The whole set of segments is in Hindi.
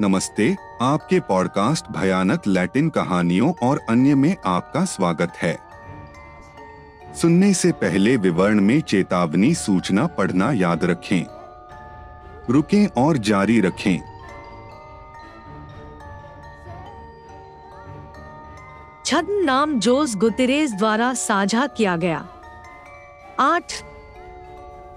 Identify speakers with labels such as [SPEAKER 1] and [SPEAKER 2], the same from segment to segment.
[SPEAKER 1] नमस्ते, आपके पॉडकास्ट भयानक लैटिन कहानियों और अन्य में आपका स्वागत है। सुनने से पहले विवरण में चेतावनी सूचना पढ़ना याद रखें। रुकें और जारी रखें।
[SPEAKER 2] छद्म नाम जोस गुतिरेज द्वारा साझा किया गया। आठ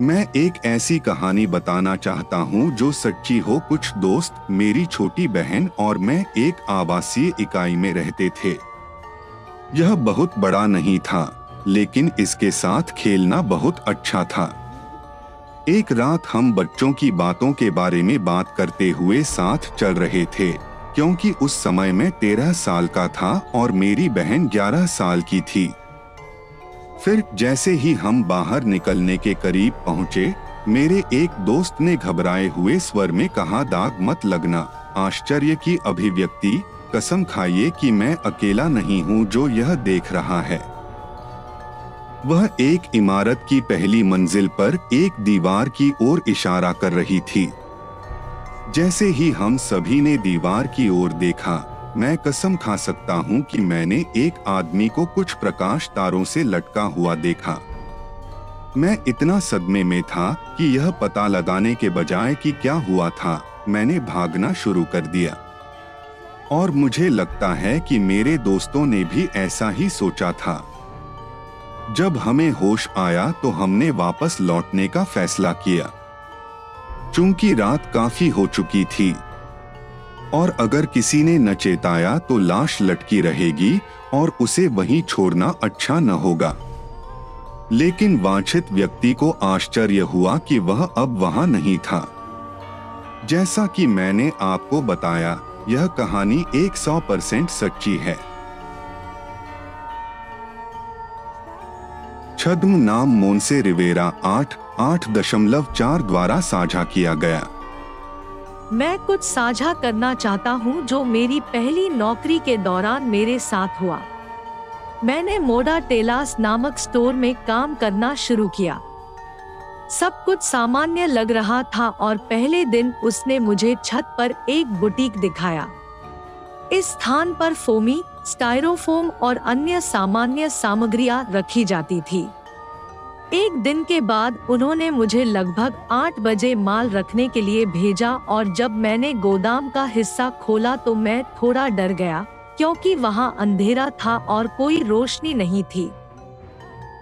[SPEAKER 1] मैं एक ऐसी कहानी बताना चाहता हूँ जो सच्ची हो कुछ दोस्त, मेरी छोटी बहन और मैं एक आवासीय इकाई में रहते थे। यह बहुत बड़ा नहीं था, लेकिन इसके साथ खेलना बहुत अच्छा था। एक रात हम बच्चों की बातों के बारे में बात करते हुए साथ चल रहे थे, क्योंकि उस समय मैं तेरह साल का था और मेरी बहन ग्यारह साल की थी। फिर जैसे ही हम बाहर निकलने के करीब पहुँचे, मेरे एक दोस्त ने घबराए हुए स्वर में कहा, दाग मत लगना। आश्चर्य की अभिव्यक्ति, कसम खाइए कि मैं अकेला नहीं हूँ जो यह देख रहा है। वह एक इमारत की पहली मंजिल पर एक दीवार की ओर इशारा कर रही थी। जैसे ही हम सभी ने दीवार की ओर देखा मैं कसम खा सकता हूँ कि मैंने एक आदमी को कुछ प्रकाश तारों से लटका हुआ देखा। मैं इतना सदमे में था कि यह पता लगाने के बजाय कि क्या हुआ था, मैंने भागना शुरू कर दिया। और मुझे लगता है कि मेरे दोस्तों ने भी ऐसा ही सोचा था। जब हमें होश आया तो हमने वापस लौटने का फैसला किया। चूँकि रात काफ़ी हो चुकी थी और अगर किसी ने न चेताया तो लाश लटकी रहेगी और उसे वहीं छोड़ना अच्छा न होगा। लेकिन वांछित व्यक्ति को आश्चर्य हुआ कि वह अब वहाँ नहीं था। जैसा कि मैंने आपको बताया, यह कहानी 100 परसेंट सच्ची है। छद्म नाम मोनसे रिवेरा आठ आठ दशमलव चार द्वारा साझा किया गया।
[SPEAKER 2] मैं कुछ साझा करना चाहता हूँ जो मेरी पहली नौकरी के दौरान मेरे साथ हुआ। मैंने मोडा टेलास नामक स्टोर में काम करना शुरू किया। सब कुछ सामान्य लग रहा था और पहले दिन उसने मुझे छत पर एक बुटीक दिखाया। इस स्थान पर फोमी, स्टायरोफोम और अन्य सामान्य सामग्रियाँ रखी जाती थी। एक दिन के बाद उन्होंने मुझे लगभग आठ बजे माल रखने के लिए भेजा और जब मैंने गोदाम का हिस्सा खोला तो मैं थोड़ा डर गया, क्योंकि वहाँ अंधेरा था और कोई रोशनी नहीं थी।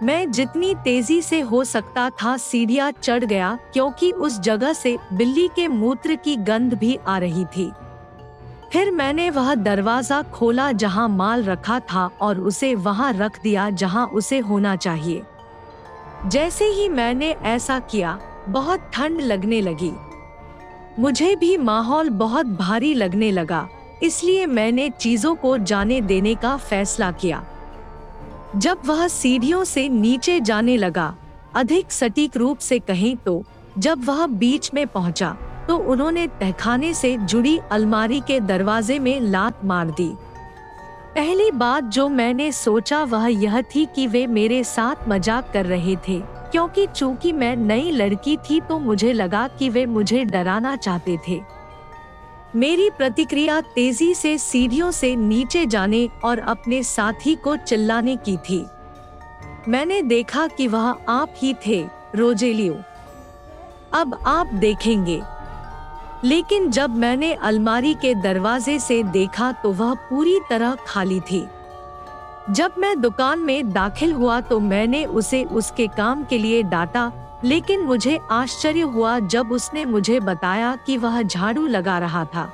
[SPEAKER 2] मैं जितनी तेज़ी से हो सकता था सीढ़ियाँ चढ़ गया, क्योंकि उस जगह से बिल्ली के मूत्र की गंध भी आ रही थी। फिर मैंने वह दरवाज़ा खोला जहाँ माल रखा था और उसे वहाँ रख दिया जहाँ उसे होना चाहिए। जैसे ही मैंने ऐसा किया बहुत ठंड लगने लगी। मुझे भी माहौल बहुत भारी लगने लगा इसलिए मैंने चीज़ों को जाने देने का फैसला किया। जब वह सीढ़ियों से नीचे जाने लगा अधिक सटीक रूप से कहें तो जब वह बीच में पहुँचा, तो उन्होंने तहखाने से जुड़ी अलमारी के दरवाजे में लात मार दी। पहली बात जो मैंने सोचा वह यह थी कि वे मेरे साथ मज़ाक कर रहे थे। क्योंकि चूँकि मैं नई लड़की थी तो मुझे लगा कि वे मुझे डराना चाहते थे। मेरी प्रतिक्रिया तेज़ी से सीढ़ियों से नीचे जाने और अपने साथी को चिल्लाने की थी। मैंने देखा कि वह आप ही थे, रोजेलियो। अब आप देखेंगे। लेकिन जब मैंने अलमारी के दरवाजे से देखा तो वह पूरी तरह खाली थी। जब मैं दुकान में दाखिल हुआ तो मैंने उसे उसके काम के लिए डांटा, लेकिन मुझे आश्चर्य हुआ जब उसने मुझे बताया कि वह झाड़ू लगा रहा था।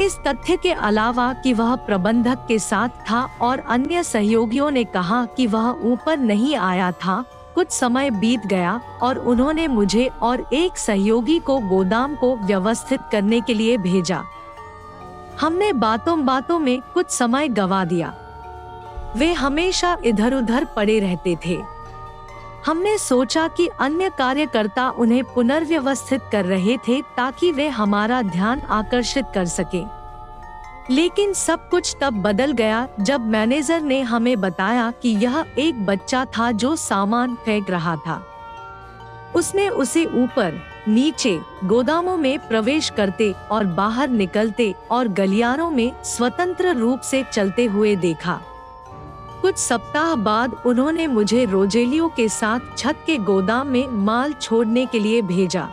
[SPEAKER 2] इस तथ्य के अलावा कि वह प्रबंधक के साथ था और अन्य सहयोगियों ने कहा कि वह ऊपर नहीं आया था कुछ समय बीत गया और उन्होंने मुझे और एक सहयोगी को गोदाम को व्यवस्थित करने के लिए भेजा। हमने बातों बातों में कुछ समय गवा दिया। वे हमेशा इधर उधर पड़े रहते थे। हमने सोचा कि अन्य कार्यकर्ता उन्हें पुनर्व्यवस्थित कर रहे थे ताकि वे हमारा ध्यान आकर्षित कर सके। लेकिन सब कुछ तब बदल गया जब मैनेजर ने हमें बताया कि यह एक बच्चा था जो सामान फेंक रहा था। उसने उसे ऊपर, नीचे, गोदामों में प्रवेश करते और बाहर निकलते और गलियारों में स्वतंत्र रूप से चलते हुए देखा। कुछ सप्ताह बाद उन्होंने मुझे रोजेलियो के साथ छत के गोदाम में माल छोड़ने के लिए भेजा।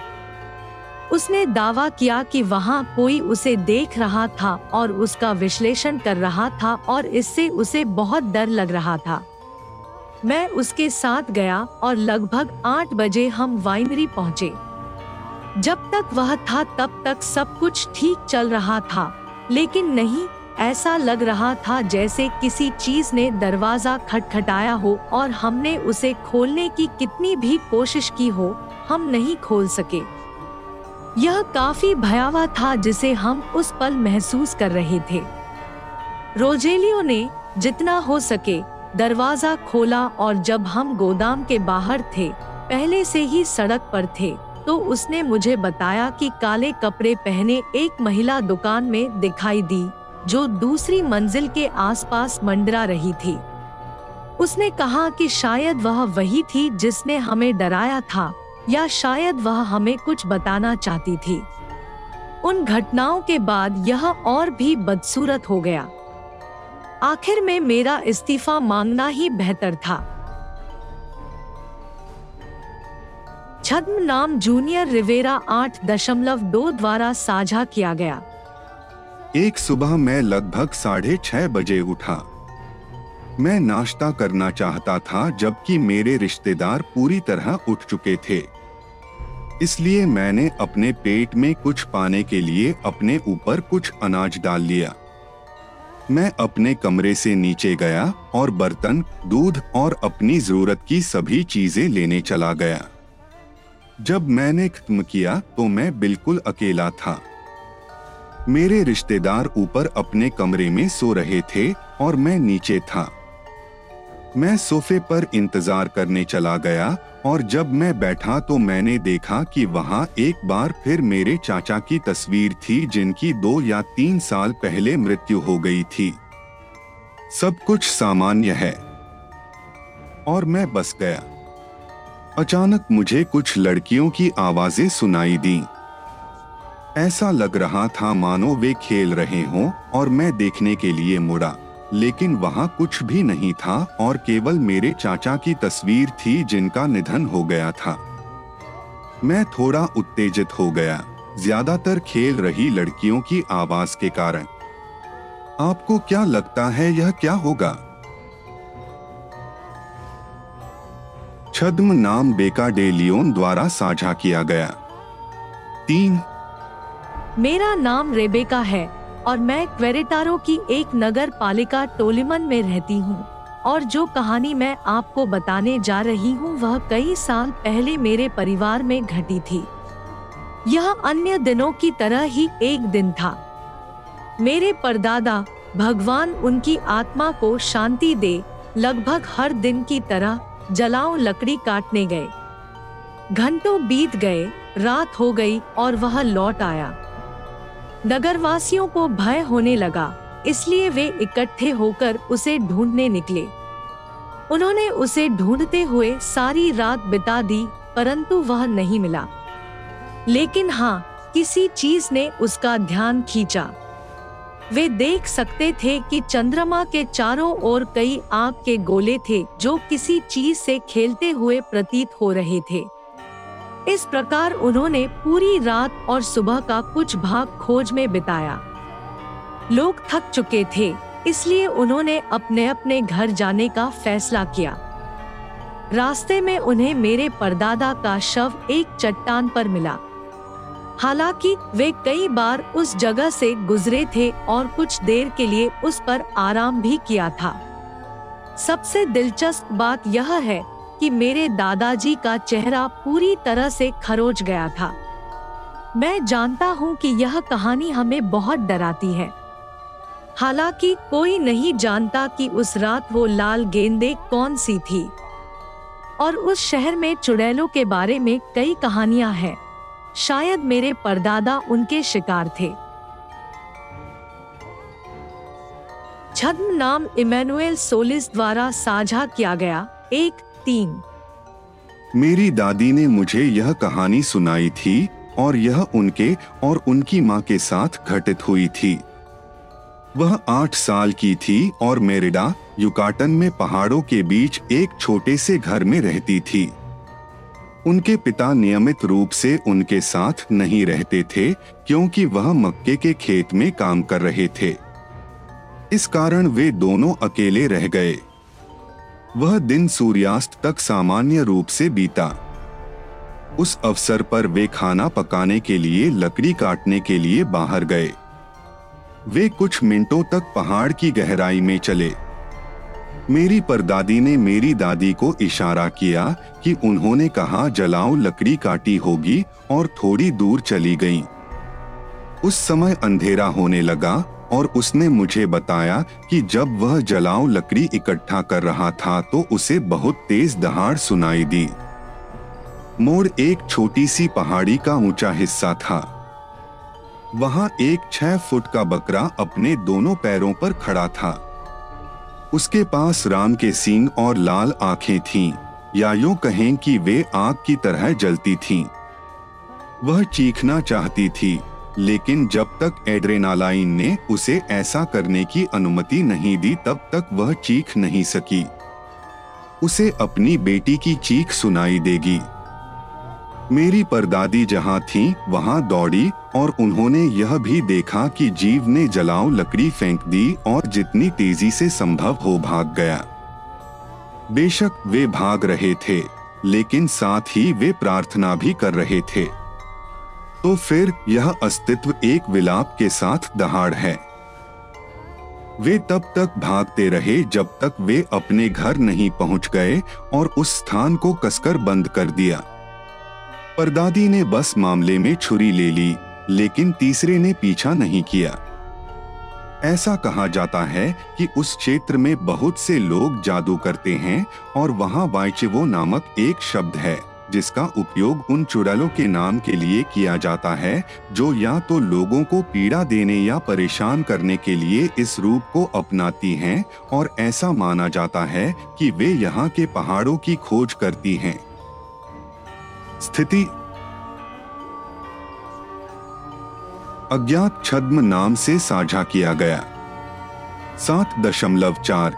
[SPEAKER 2] उसने दावा किया कि वहाँ कोई उसे देख रहा था और उसका विश्लेषण कर रहा था और इससे उसे बहुत डर लग रहा था। मैं उसके साथ गया और लगभग आठ बजे हम वाइनरी पहुँचे। जब तक वह था तब तक सब कुछ ठीक चल रहा था, लेकिन नहीं, ऐसा लग रहा था जैसे किसी चीज़ ने दरवाज़ा खटखटाया हो और हमने उसे खोलने की कितनी भी कोशिश की हो, हम नहीं खोल सके। यह काफ़ी भयावह था जिसे हम उस पल महसूस कर रहे थे। रोजेलियो ने जितना हो सके दरवाज़ा खोला और जब हम गोदाम के बाहर थे, पहले से ही सड़क पर थे तो उसने मुझे बताया कि काले कपड़े पहने एक महिला दुकान में दिखाई दी, जो दूसरी मंजिल के आसपास मंडरा रही थी। उसने कहा कि शायद वह वही थी जिसने हमें डराया था। या शायद वह हमें कुछ बताना चाहती थी। उन घटनाओं के बाद यह और भी बदसूरत हो गया। आखिर में मेरा इस्तीफा मांगना ही बेहतर था। छद्म नाम जूनियर रिवेरा आठ दशमलव दो द्वारा साझा किया गया।
[SPEAKER 1] एक सुबह मैं लगभग साढ़े छह बजे उठा। मैं नाश्ता करना चाहता था, जबकि मेरे रिश्तेदार पूरी तरह उठ चुके थे। इसलिए मैंने अपने पेट में कुछ पाने के लिए अपने ऊपर कुछ अनाज डाल लिया। मैं अपने कमरे से नीचे गया और बर्तन, दूध और अपनी ज़रूरत की सभी चीज़ें लेने चला गया। जब मैंने खत्म किया तो मैं बिल्कुल अकेला था। मेरे रिश्तेदार ऊपर अपने कमरे में सो रहे थे और मैं नीचे था। मैं सोफे पर इंतज़ार करने चला गया और जब मैं बैठा तो मैंने देखा कि वहाँ एक बार फिर मेरे चाचा की तस्वीर थी जिनकी दो या तीन साल पहले मृत्यु हो गई थी। सब कुछ सामान्य है। और मैं बस गया। अचानक मुझे कुछ लड़कियों की आवाज़ें सुनाई दी। ऐसा लग रहा था मानो वे खेल रहे हों और मैं देखने के लिए मुड़ा। लेकिन वहाँ कुछ भी नहीं था और केवल मेरे चाचा की तस्वीर थी जिनका निधन हो गया था। मैं थोड़ा उत्तेजित हो गया। ज़्यादातर खेल रही लड़कियों की आवाज़ के कारण। आपको क्या लगता है यह क्या होगा? छद्म नाम बेका डे लियोन द्वारा साझा किया गया। तीन।
[SPEAKER 2] मेरा नाम रेबेका है। और मैं क्वेरेटारो की एक नगर पालिका टोलिमन में रहती हूँ। और जो कहानी मैं आपको बताने जा रही हूँ, वह कई साल पहले मेरे परिवार में घटी थी। यह अन्य दिनों की तरह ही एक दिन था। मेरे परदादा भगवान उनकी आत्मा को शांति दे, लगभग हर दिन की तरह जलाओ लकड़ी काटने गए। घंटों बीत गए, रात हो गई और वह लौट आया। नगरवासियों को भय होने लगा, इसलिए वे इकट्ठे होकर उसे ढूँढने निकले। उन्होंने उसे ढूंढते हुए सारी रात बिता दी, परंतु वह नहीं मिला। लेकिन हाँ किसी चीज़ ने उसका ध्यान खींचा। वे देख सकते थे कि चंद्रमा के चारों ओर कई आग के गोले थे जो किसी चीज़ से खेलते हुए प्रतीत हो रहे थे। इस प्रकार उन्होंने पूरी रात और सुबह का कुछ भाग खोज में बिताया। लोग थक चुके थे, इसलिए उन्होंने अपने अपने घर जाने का फैसला किया। रास्ते में उन्हें मेरे परदादा का शव एक चट्टान पर मिला। हालाँकि वे कई बार उस जगह से गुजरे थे और कुछ देर के लिए उस पर आराम भी किया था। सबसे दिलचस्प बात यह है कि मेरे दादाजी का चेहरा पूरी तरह से खरोच गया था। मैं जानता हूँ कि यह कहानी हमें बहुत डराती है। हालाँकि कोई नहीं जानता कि उस रात वो लाल गेंदे कौन सी थी। और उस शहर में चुड़ैलों के बारे में कई कहानियाँ हैं। शायद मेरे परदादा उनके शिकार थे। छद्म नाम इमैनुअल सोलिस द्वारा साझा किया गया एक तीन।
[SPEAKER 1] मेरी दादी ने मुझे यह कहानी सुनाई थी और यह उनके और उनकी माँ के साथ घटित हुई थी। वह आठ साल की थी और मेरिडा युकाटन में पहाड़ों के बीच एक छोटे से घर में रहती थी। उनके पिता नियमित रूप से उनके साथ नहीं रहते थे, क्योंकि वह मक्के के खेत में काम कर रहे थे। इस कारण वे दोनों अकेले रह गए। वह दिन सूर्यास्त तक सामान्य रूप से बीता। उस अवसर पर वे खाना पकाने के लिए, लकड़ी काटने के लिए बाहर गए। वे कुछ मिनटों तक पहाड़ की गहराई में चले। मेरी परदादी ने मेरी दादी को इशारा किया कि उन्होंने कहा, जलाओ, लकड़ी काटी होगी और थोड़ी दूर चली गईं। उस समय अंधेरा होने लगा और उसने मुझे बताया कि जब वह जलाओ लकड़ी इकट्ठा कर रहा था तो उसे बहुत तेज दहाड़ सुनाई दी। मोड़ एक छोटी सी पहाड़ी का ऊँचा हिस्सा था। वहाँ एक छह फुट का बकरा अपने दोनों पैरों पर खड़ा था। उसके पास राम के सींग और लाल आँखें थीं, या यूँ कहें कि वे आग की तरह जलती थीं। वह चीखना चाहती थी। लेकिन जब तक एड्रेनालाइन ने उसे ऐसा करने की अनुमति नहीं दी, तब तक वह चीख नहीं सकी। उसे अपनी बेटी की चीख सुनाई देगी। मेरी परदादी जहाँ थी, वहाँ दौड़ी और उन्होंने यह भी देखा कि जीव ने जलाओ लकड़ी फेंक दी और जितनी तेज़ी से संभव हो भाग गया। बेशक वे भाग रहे थे, लेकिन साथ ही वे प्रार्थना भी कर रहे थे। तो फिर यह अस्तित्व एक विलाप के साथ दहाड़ है। वे तब तक भागते रहे जब तक वे अपने घर नहीं पहुँच गए और उस स्थान को कसकर बंद कर दिया। परदादी ने बस मामले में छुरी ले ली, लेकिन तीसरे ने पीछा नहीं किया। ऐसा कहा जाता है कि उस क्षेत्र में बहुत से लोग जादू करते हैं और वहाँ वाइचिवो नामक एक शब्द है। जिसका उपयोग उन चुड़ैलों के नाम के लिए किया जाता है, जो या तो लोगों को पीड़ा देने या परेशान करने के लिए इस रूप को अपनाती हैं, और ऐसा माना जाता है कि वे यहाँ के पहाड़ों की खोज करती हैं। स्थिति अज्ञात छद्म नाम से साझा किया गया। सात दशमलव चार।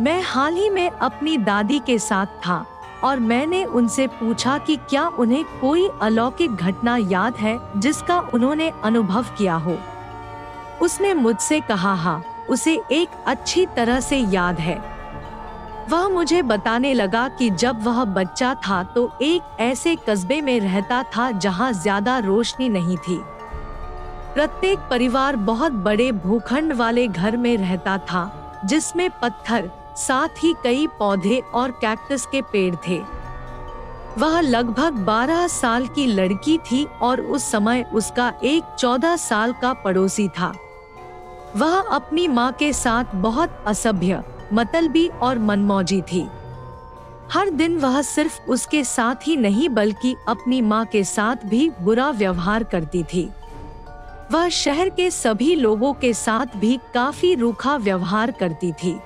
[SPEAKER 2] मैं हाल ही में अपनी दादी के साथ था। और मैंने उनसे पूछा कि क्या उन्हें कोई अलौकिक घटना याद है जिसका उन्होंने अनुभव किया हो? उसने मुझसे कहा हाँ उसे एक अच्छी तरह से याद है। वह मुझे बताने लगा कि जब वह बच्चा था तो एक ऐसे कस्बे में रहता था जहाँ ज़्यादा रोशनी नहीं थी। प्रत्येक परिवार बहुत बड़े भूखंड वाले घर में रहता था, जिसमें पत्थर साथ ही कई पौधे और कैक्टस के पेड़ थे। वह लगभग 12 साल की लड़की थी और उस समय उसका एक 14 साल का पड़ोसी था। वह अपनी माँ के साथ बहुत असभ्य, मतलबी और मनमौजी थी। हर दिन वह सिर्फ़ उसके साथ ही नहीं बल्कि अपनी माँ के साथ भी बुरा व्यवहार करती थी। वह शहर के सभी लोगों के साथ भी काफ़ी रूखा व्यवहार करती थी।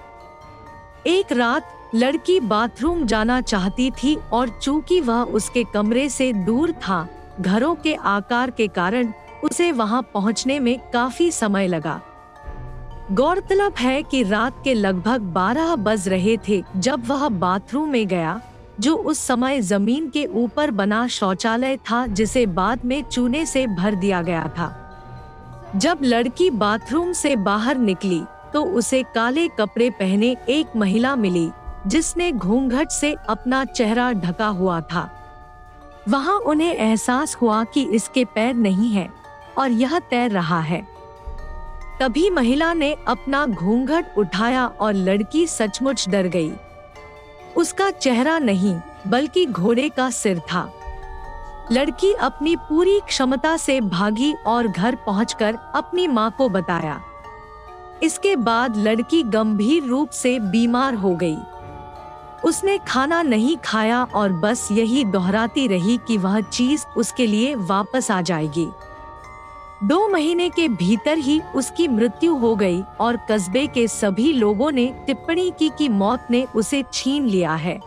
[SPEAKER 2] एक रात लड़की बाथरूम जाना चाहती थी और चूँकि वह उसके कमरे से दूर था, घरों के आकार के कारण उसे वहाँ पहुँचने में काफ़ी समय लगा। गौरतलब है कि रात के लगभग 12 बज रहे थे जब वह बाथरूम में गया, जो उस समय ज़मीन के ऊपर बना शौचालय था जिसे बाद में चूने से भर दिया गया था। जब लड़की बाथरूम से बाहर निकली तो उसे काले कपड़े पहने एक महिला मिली, जिसने घूंघट से अपना चेहरा ढका हुआ था। वहाँ उन्हें एहसास हुआ कि इसके पैर नहीं है और यह तैर रहा है। तभी महिला ने अपना घूंघट उठाया और लड़की सचमुच डर गई। उसका चेहरा नहीं, बल्कि घोड़े का सिर था। लड़की अपनी पूरी क्षमता से भागी और घर पहुंचकर अपनी माँ को बताया। इसके बाद लड़की गंभीर रूप से बीमार हो गई। उसने खाना नहीं खाया और बस यही दोहराती रही कि वह चीज़ उसके लिए वापस आ जाएगी। दो महीने के भीतर ही उसकी मृत्यु हो गई और कस्बे के सभी लोगों ने टिप्पणी की कि मौत ने उसे छीन लिया है।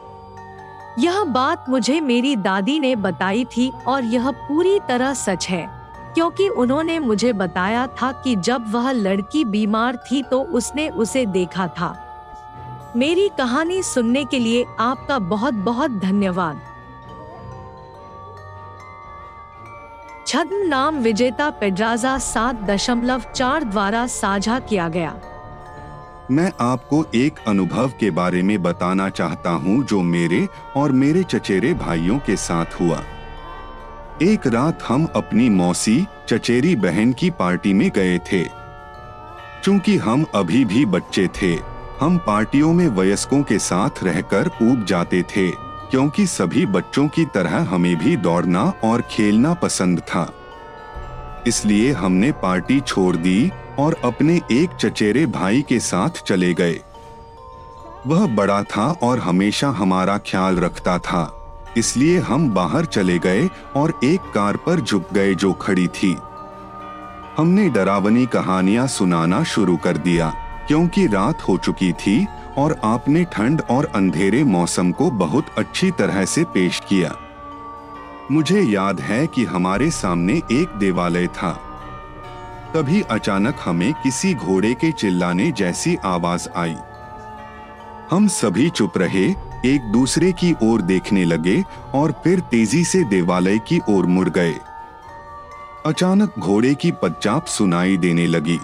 [SPEAKER 2] यह बात मुझे मेरी दादी ने बताई थी और यह पूरी तरह सच है। क्योंकि उन्होंने मुझे बताया था कि जब वह लड़की बीमार थी तो उसने उसे देखा था। मेरी कहानी सुनने के लिए आपका बहुत बहुत धन्यवाद। छद्म नाम विजेता पेड्राजा सात दशमलव चार द्वारा साझा किया गया।
[SPEAKER 1] मैं आपको एक अनुभव के बारे में बताना चाहता हूँ जो मेरे और मेरे चचेरे भाइयों के साथ हुआ। एक रात हम अपनी मौसी, चचेरी बहन की पार्टी में गए थे। चूँकि हम अभी भी बच्चे थे, हम पार्टियों में वयस्कों के साथ रहकर ऊब जाते थे, क्योंकि सभी बच्चों की तरह हमें भी दौड़ना और खेलना पसंद था। इसलिए हमने पार्टी छोड़ दी और अपने एक चचेरे भाई के साथ चले गए। वह बड़ा था और हमेशा हमारा ख्याल रखता था। इसलिए हम बाहर चले गए और एक कार पर झुक गए जो खड़ी थी। हमने डरावनी कहानियाँ सुनाना शुरू कर दिया, क्योंकि रात हो चुकी थी और आपने ठंड और अंधेरे मौसम को बहुत अच्छी तरह से पेश किया। मुझे याद है कि हमारे सामने एक देवालय था। तभी अचानक हमें किसी घोड़े के चिल्लाने जैसी आवाज़ आई। हम सभी चुप रहे एक दूसरे की ओर देखने लगे और फिर तेज़ी से देवालय की ओर मुड़ गए। अचानक घोड़े की पच्चाप सुनाई देने लगी।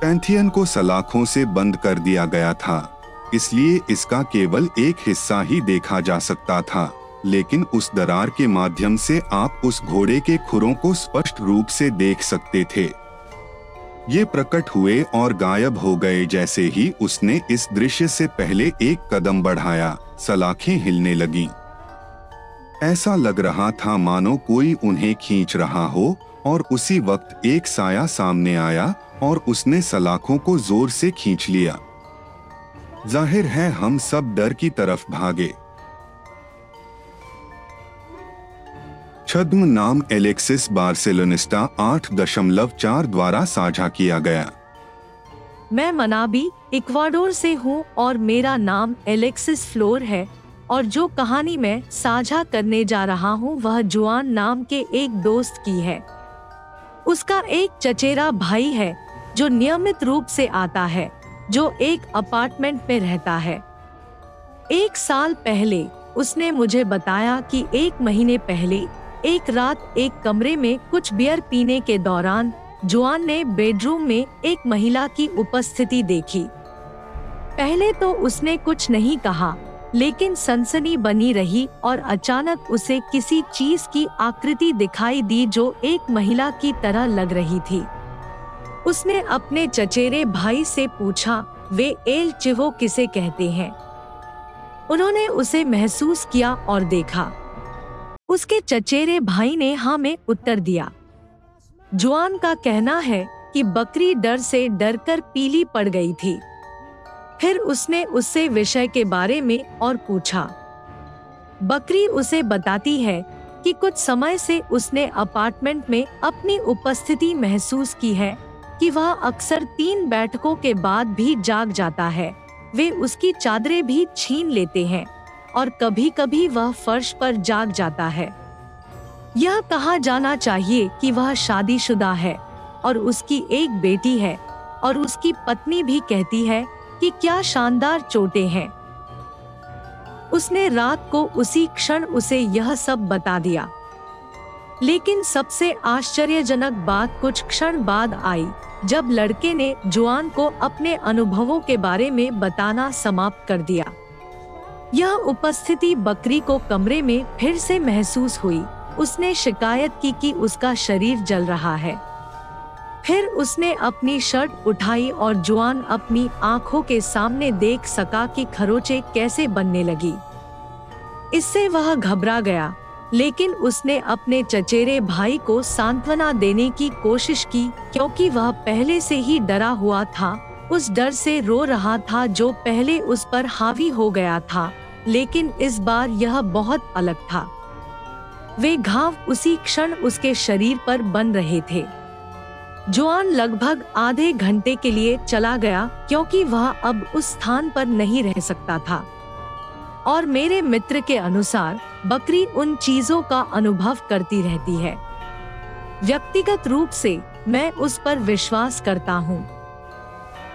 [SPEAKER 1] पैंथियन को सलाखों से बंद कर दिया गया था, इसलिए इसका केवल एक हिस्सा ही देखा जा सकता था, लेकिन उस दरार के माध्यम से आप उस घोड़े के खुरों को स्पष्ट रूप से देख सकते थे। ये प्रकट हुए और गायब हो गए जैसे ही उसने इस दृश्य से पहले एक कदम बढ़ाया, सलाखें हिलने लगी। ऐसा लग रहा था मानो कोई उन्हें खींच रहा हो और उसी वक्त एक साया सामने आया और उसने सलाखों को ज़ोर से खींच लिया। ज़ाहिर है हम सब डर की तरफ़ भागे। छद्म नाम एलेक्सिस बार्सिलोनिस्टा आठ दशमलव चार द्वारा साझा किया गया।
[SPEAKER 2] मैं मनाबी, इक्वाडोर से हूँ और मेरा नाम एलेक्सिस फ्लोर है और जो कहानी मैं साझा करने जा रहा हूँ वह जुआन नाम के एक दोस्त की है। उसका एक चचेरा भाई है जो नियमित रूप से आता है, जो एक अपार्टमेंट में रहता है। एक साल पहले उसने मुझे बताया कि एक महीने पहले एक रात एक कमरे में कुछ बियर पीने के दौरान, जुआन ने बेडरूम में एक महिला की उपस्थिति देखी। पहले तो उसने कुछ नहीं कहा, लेकिन सनसनी बनी रही और अचानक उसे किसी चीज़ की आकृति दिखाई दी जो एक महिला की तरह लग रही थी। उसने अपने चचेरे भाई से पूछा, वे एल चिवो किसे कहते हैं? उन्होंने उसे महसूस किया और देखा। उसके चचेरे भाई ने हाँ में उत्तर दिया, जुआन का कहना है कि बकरी डर से डरकर पीली पड़ गई थी। फिर उसने उससे विषय के बारे में और पूछा, बकरी उसे बताती है कि कुछ समय से उसने अपार्टमेंट में अपनी उपस्थिति महसूस की है कि वह अक्सर तीन बैठकों के बाद भी जाग जाता है। वे उसकी चादरें भी छीन लेते हैं। और कभी कभी वह फर्श पर जाग जाता है। यह कहा जाना चाहिए कि वह शादीशुदा है और उसकी एक बेटी है और उसकी पत्नी भी कहती है कि क्या शानदार चोटें हैं। उसने रात को उसी क्षण उसे यह सब बता दिया। लेकिन सबसे आश्चर्यजनक बात कुछ क्षण बाद आई, जब लड़के ने जुआन को अपने अनुभवों के बारे में बताना समाप्त कर दिया। यह उपस्थिति बकरी को कमरे में फिर से महसूस हुई। उसने शिकायत की कि उसका शरीर जल रहा है। फिर उसने अपनी शर्ट उठाई और जुआन अपनी आँखों के सामने देख सका कि खरोचे कैसे बनने लगी। इससे वह घबरा गया, लेकिन उसने अपने चचेरे भाई को सांत्वना देने की कोशिश की, क्योंकि वह पहले से ही डरा हुआ था। उस डर से रो रहा था जो पहले उस पर हावी हो गया था, लेकिन इस बार यह बहुत अलग था। वे घाव उसी क्षण उसके शरीर पर बन रहे थे। जुआन लगभग आधे घंटे के लिए चला गया, क्योंकि वह अब उस स्थान पर नहीं रह सकता था। और मेरे मित्र के अनुसार, बकरी उन चीज़ों का अनुभव करती रहती है। व्यक्तिगत रूप से, मैं उस पर विश्वास करता हूँ।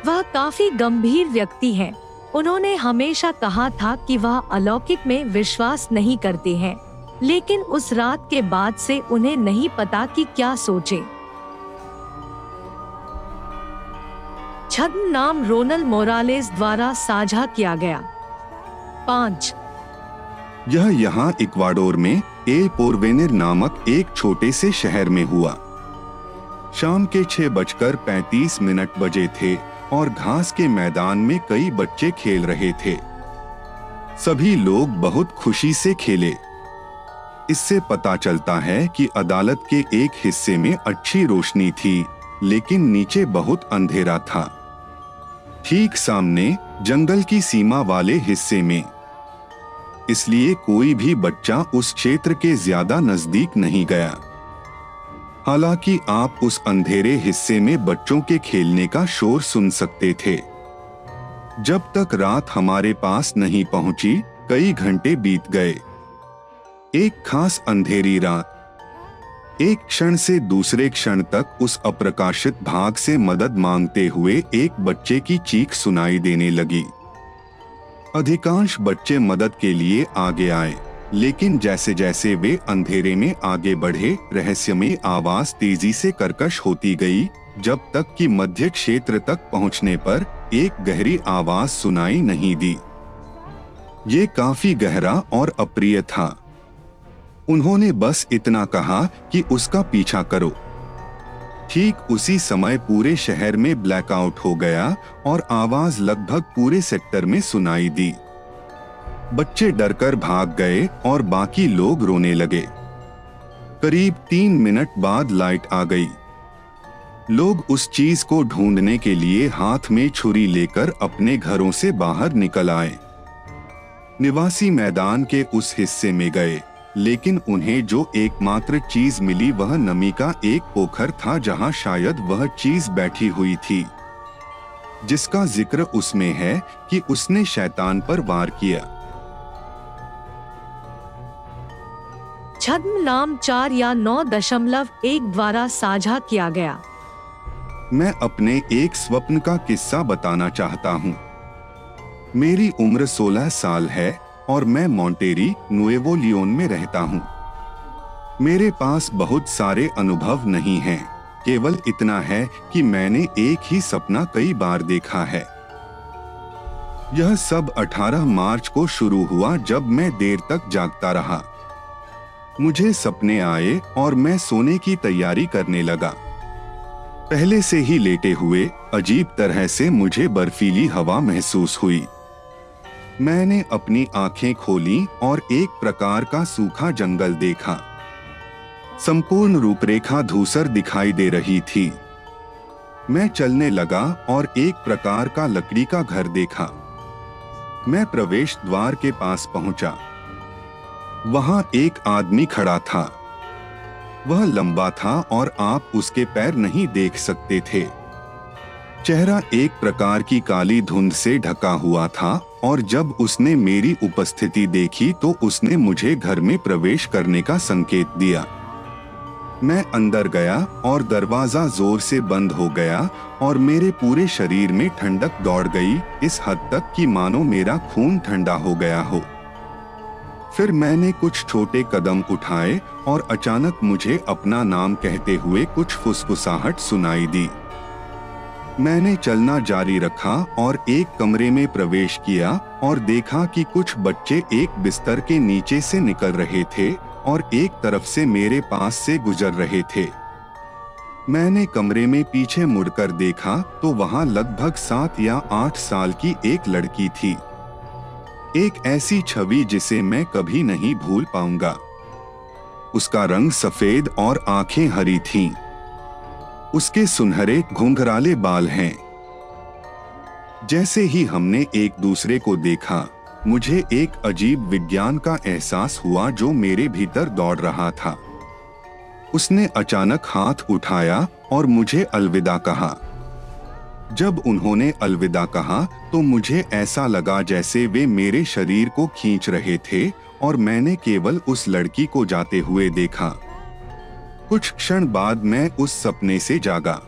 [SPEAKER 2] वह काफ़ी गंभीर व्यक्ति है। उन्होंने हमेशा कहा था कि वह अलौकिक में विश्वास नहीं करते हैं, लेकिन उस रात के बाद से उन्हें नहीं पता कि क्या सोचे। छद्म नाम रोनल मोरालेस द्वारा साझा किया गया। पाँच।
[SPEAKER 1] यह यहाँ इक्वाडोर में ए पोरवेनिर नामक एक छोटे से शहर में हुआ। शाम के छह बजकर पैतीस मिनट बजे थे। और घास के मैदान में कई बच्चे खेल रहे थे। सभी लोग बहुत खुशी से खेले। इससे पता चलता है कि अदालत के एक हिस्से में अच्छी रोशनी थी, लेकिन नीचे बहुत अंधेरा था। ठीक सामने जंगल की सीमा वाले हिस्से में। इसलिए कोई भी बच्चा उस क्षेत्र के ज़्यादा नज़दीक नहीं गया। हालाँकि आप उस अंधेरे हिस्से में बच्चों के खेलने का शोर सुन सकते थे। जब तक रात हमारे पास नहीं पहुँची, कई घंटे बीत गए। एक खास अंधेरी रात। एक क्षण से दूसरे क्षण तक उस अप्रकाशित भाग से मदद मांगते हुए एक बच्चे की चीख सुनाई देने लगी। अधिकांश बच्चे मदद के लिए आगे आए। लेकिन जैसे जैसे वे अंधेरे में आगे बढ़े रहस्यमय आवाज़ तेज़ी से कर्कश होती गई, जब तक कि मध्य क्षेत्र तक पहुँचने पर एक गहरी आवाज़ सुनाई नहीं दी। ये काफ़ी गहरा और अप्रिय था। उन्होंने बस इतना कहा कि उसका पीछा करो। ठीक उसी समय पूरे शहर में ब्लैकआउट हो गया और आवाज़ लगभग पूरे सेक्टर में सुनाई दी। बच्चे डरकर भाग गए और बाकी लोग रोने लगे। करीब तीन मिनट बाद लाइट आ गई। लोग उस चीज़ को ढूँढने के लिए हाथ में छुरी लेकर अपने घरों से बाहर निकल आए। निवासी मैदान के उस हिस्से में गए, लेकिन उन्हें जो एकमात्र चीज़ मिली वह नमी का एक पोखर था जहाँ शायद वह चीज़ बैठी हुई थी। जिसका ज़िक्र उसमें है कि उसने शैतान पर वार किया।
[SPEAKER 2] छद्म नाम चार या नौ दशमलव एक द्वारा साझा किया गया।
[SPEAKER 1] मैं अपने एक स्वप्न का किस्सा बताना चाहता हूँ। मेरी उम्र 16 साल है और मैं मोंटेरी नुएवो लियोन में रहता हूँ। मेरे पास बहुत सारे अनुभव नहीं हैं, केवल इतना है कि मैंने एक ही सपना कई बार देखा है। यह सब 18 मार्च को शुरू हुआ जब मैं देर तक जागता रहा। मुझे सपने आए और मैं सोने की तैयारी करने लगा। पहले से ही लेटे हुए, अजीब तरह से मुझे बर्फीली हवा महसूस हुई। मैंने अपनी आँखें खोली और एक प्रकार का सूखा जंगल देखा। संपूर्ण रूपरेखा धूसर दिखाई दे रही थी। मैं चलने लगा और एक प्रकार का लकड़ी का घर देखा। मैं प्रवेश द्वार के पास पहुँचा। वहाँ एक आदमी खड़ा था। वह लंबा था और आप उसके पैर नहीं देख सकते थे। चेहरा एक प्रकार की काली धुंध से ढका हुआ था और जब उसने मेरी उपस्थिति देखी तो उसने मुझे घर में प्रवेश करने का संकेत दिया। मैं अंदर गया और दरवाज़ा ज़ोर से बंद हो गया और मेरे पूरे शरीर में ठंडक दौड़ गई। इस हद तक कि मानो मेरा खून ठंडा हो गया हो। फिर मैंने कुछ छोटे कदम उठाए और अचानक मुझे अपना नाम कहते हुए कुछ फुसफुसाहट सुनाई दी। मैंने चलना जारी रखा और एक कमरे में प्रवेश किया और देखा कि कुछ बच्चे एक बिस्तर के नीचे से निकल रहे थे और एक तरफ़ से मेरे पास से गुजर रहे थे। मैंने कमरे में पीछे मुड़कर देखा तो वहाँ लगभग सात या आठ साल की एक लड़की थी। एक ऐसी छवि जिसे मैं कभी नहीं भूल पाऊँगा। उसका रंग सफ़ेद और आँखें हरी थीं। उसके सुनहरे घुंघराले बाल हैं। जैसे ही हमने एक दूसरे को देखा, मुझे एक अजीब विज्ञान का एहसास हुआ जो मेरे भीतर दौड़ रहा था। उसने अचानक हाथ उठाया और मुझे अलविदा कहा। जब उन्होंने अलविदा कहा तो मुझे ऐसा लगा जैसे वे मेरे शरीर को खींच रहे थे और मैंने केवल उस लड़की को जाते हुए देखा। कुछ क्षण बाद मैं उस सपने से जागा।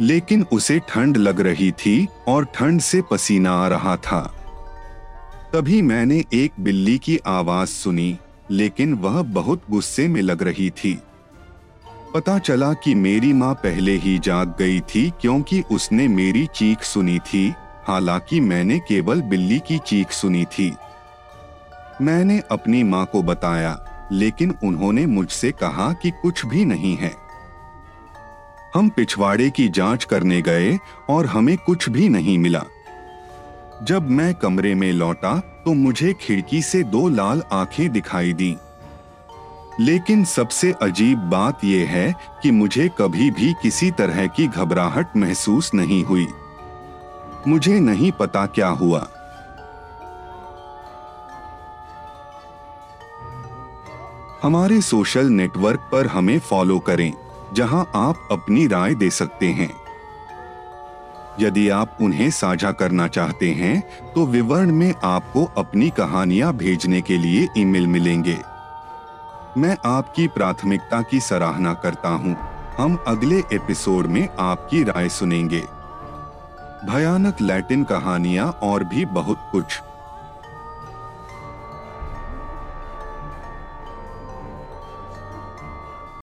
[SPEAKER 1] लेकिन उसे ठंड लग रही थी और ठंड से पसीना आ रहा था। तभी मैंने एक बिल्ली की आवाज़ सुनी, लेकिन वह बहुत गुस्से में लग रही थी। पता चला कि मेरी माँ पहले ही जाग गई थी क्योंकि उसने मेरी चीख सुनी थी। हालाँकि मैंने केवल बिल्ली की चीख सुनी थी। मैंने अपनी माँ को बताया, लेकिन उन्होंने मुझसे कहा कि कुछ भी नहीं है। हम पिछवाड़े की जाँच करने गए और हमें कुछ भी नहीं मिला। जब मैं कमरे में लौटा तो मुझे खिड़की से दो लाल आँखें दिखाई दी। लेकिन सबसे अजीब बात यह है कि मुझे कभी भी किसी तरह की घबराहट महसूस नहीं हुई। मुझे नहीं पता क्या हुआ। हमारे सोशल नेटवर्क पर हमें फॉलो करें, जहाँ आप अपनी राय दे सकते हैं। यदि आप उन्हें साझा करना चाहते हैं तो विवरण में आपको अपनी कहानियाँ भेजने के लिए ईमेल मिलेंगे। मैं आपकी प्राथमिकता की सराहना करता हूँ। हम अगले एपिसोड में आपकी राय सुनेंगे। भयानक लैटिन कहानियाँ और भी बहुत कुछ।